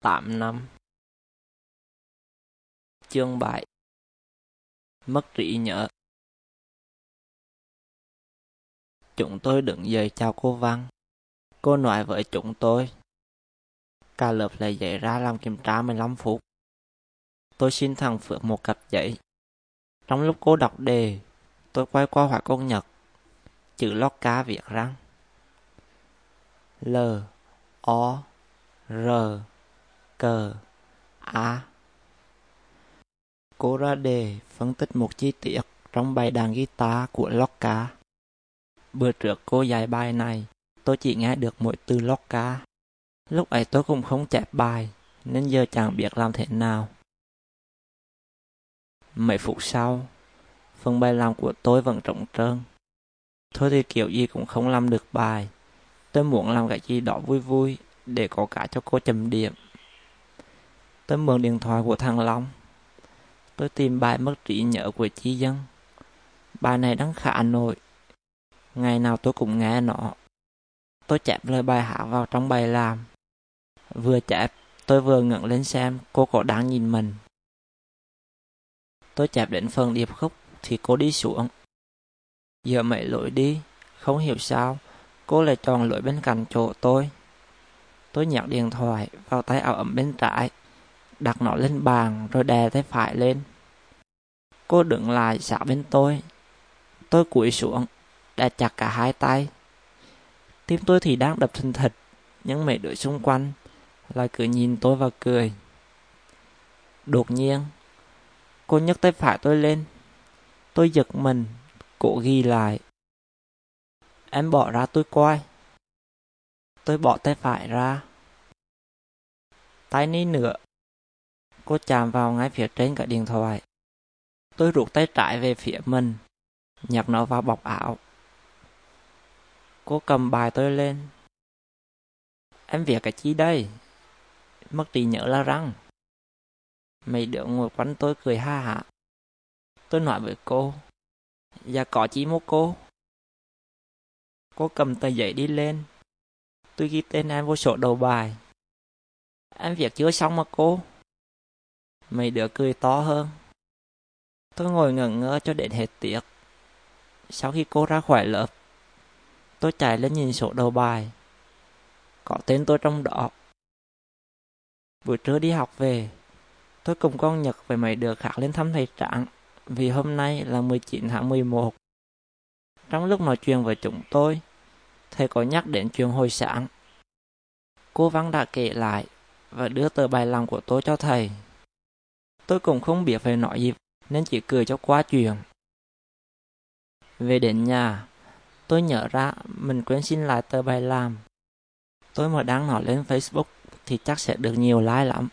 8 năm Chương 7 Mất trí nhớ Chúng tôi đứng dậy chào cô Văn. Cô nói với chúng tôi. Cả lớp lại dậy ra làm kiểm tra 15 phút. Tôi xin thằng Phượng một cặp giấy. Trong lúc cô đọc đề, tôi quay qua hỏi cô Nhật. Chữ lót cá viết răng. L, O, R, cờ A. Cô ra đề phân tích một chi tiết trong bài đàn guitar của Locca. Bữa trước cô dạy bài này, tôi chỉ nghe được mỗi từ Locca. Lúc ấy tôi cũng không chép bài, nên giờ chẳng biết làm thế nào. Mấy phút sau, phần bài làm của tôi vẫn trống trơn. Thôi thì kiểu gì cũng không làm được bài. Tôi muốn làm cái gì đó vui vui để có cả cho cô chấm điểm. Tôi mượn điện thoại của thằng Long. Tôi tìm bài mất trí nhớ của chi dân. Bài này đáng khả nổi. Ngày nào tôi cũng nghe nó. Tôi chép lời bài hát vào trong bài làm. Vừa chép, tôi vừa ngẩng lên xem cô có đang nhìn mình. Tôi chép đến phần điệp khúc thì cô đi xuống. Giờ mày lỗi đi, không hiểu sao, cô lại chọn lỗi bên cạnh chỗ tôi. Tôi nhặt điện thoại vào tay áo ấm bên trái đặt nó lên bàn rồi đè tay phải lên. Cô đứng lại sát bên tôi. Tôi cúi xuống, đè chặt cả hai tay. Tim tôi thì đang đập thình thịch, nhưng mấy đứa xung quanh lại cứ nhìn tôi và cười. Đột nhiên, cô nhấc tay phải tôi lên. Tôi giật mình, cổ ghi lại. Em bỏ ra tôi coi. Tôi bỏ tay phải ra. Tay ní nữa, Cô chạm vào ngay phía trên cả điện thoại. Tôi rụt tay trái về phía mình, nhặt nó vào bọc ảo. Cô cầm bài tôi lên. Em viết cái chi đây? Mất trí nhớ là răng. Mấy đứa ngồi quanh tôi cười ha hả. Tôi nói với cô. Dạ có chỉ mô cô. Cô cầm tờ giấy đi lên. Tôi ghi tên em vô sổ đầu bài. Em việc chưa xong mà cô. Mấy đứa cười to hơn. Tôi ngồi ngẩn ngơ cho đến hết tiết. Sau khi cô ra khỏi lớp, tôi chạy lên nhìn sổ đầu bài. Có tên tôi trong đó. Buổi trưa đi học về, tôi cùng con Nhật với mấy đứa khác lên thăm thầy Trạng vì hôm nay là 19 tháng 11. Trong lúc nói chuyện với chúng tôi, thầy có nhắc đến chuyện hồi sáng. Cô Văn đã kể lại và đưa tờ bài làm của tôi cho thầy. Tôi cũng không biết phải nói gì nên chỉ cười cho qua chuyện. Về đến nhà, tôi nhớ ra mình quên xin lại tờ bài làm. Tôi mà đăng nó lên Facebook thì chắc sẽ được nhiều like lắm.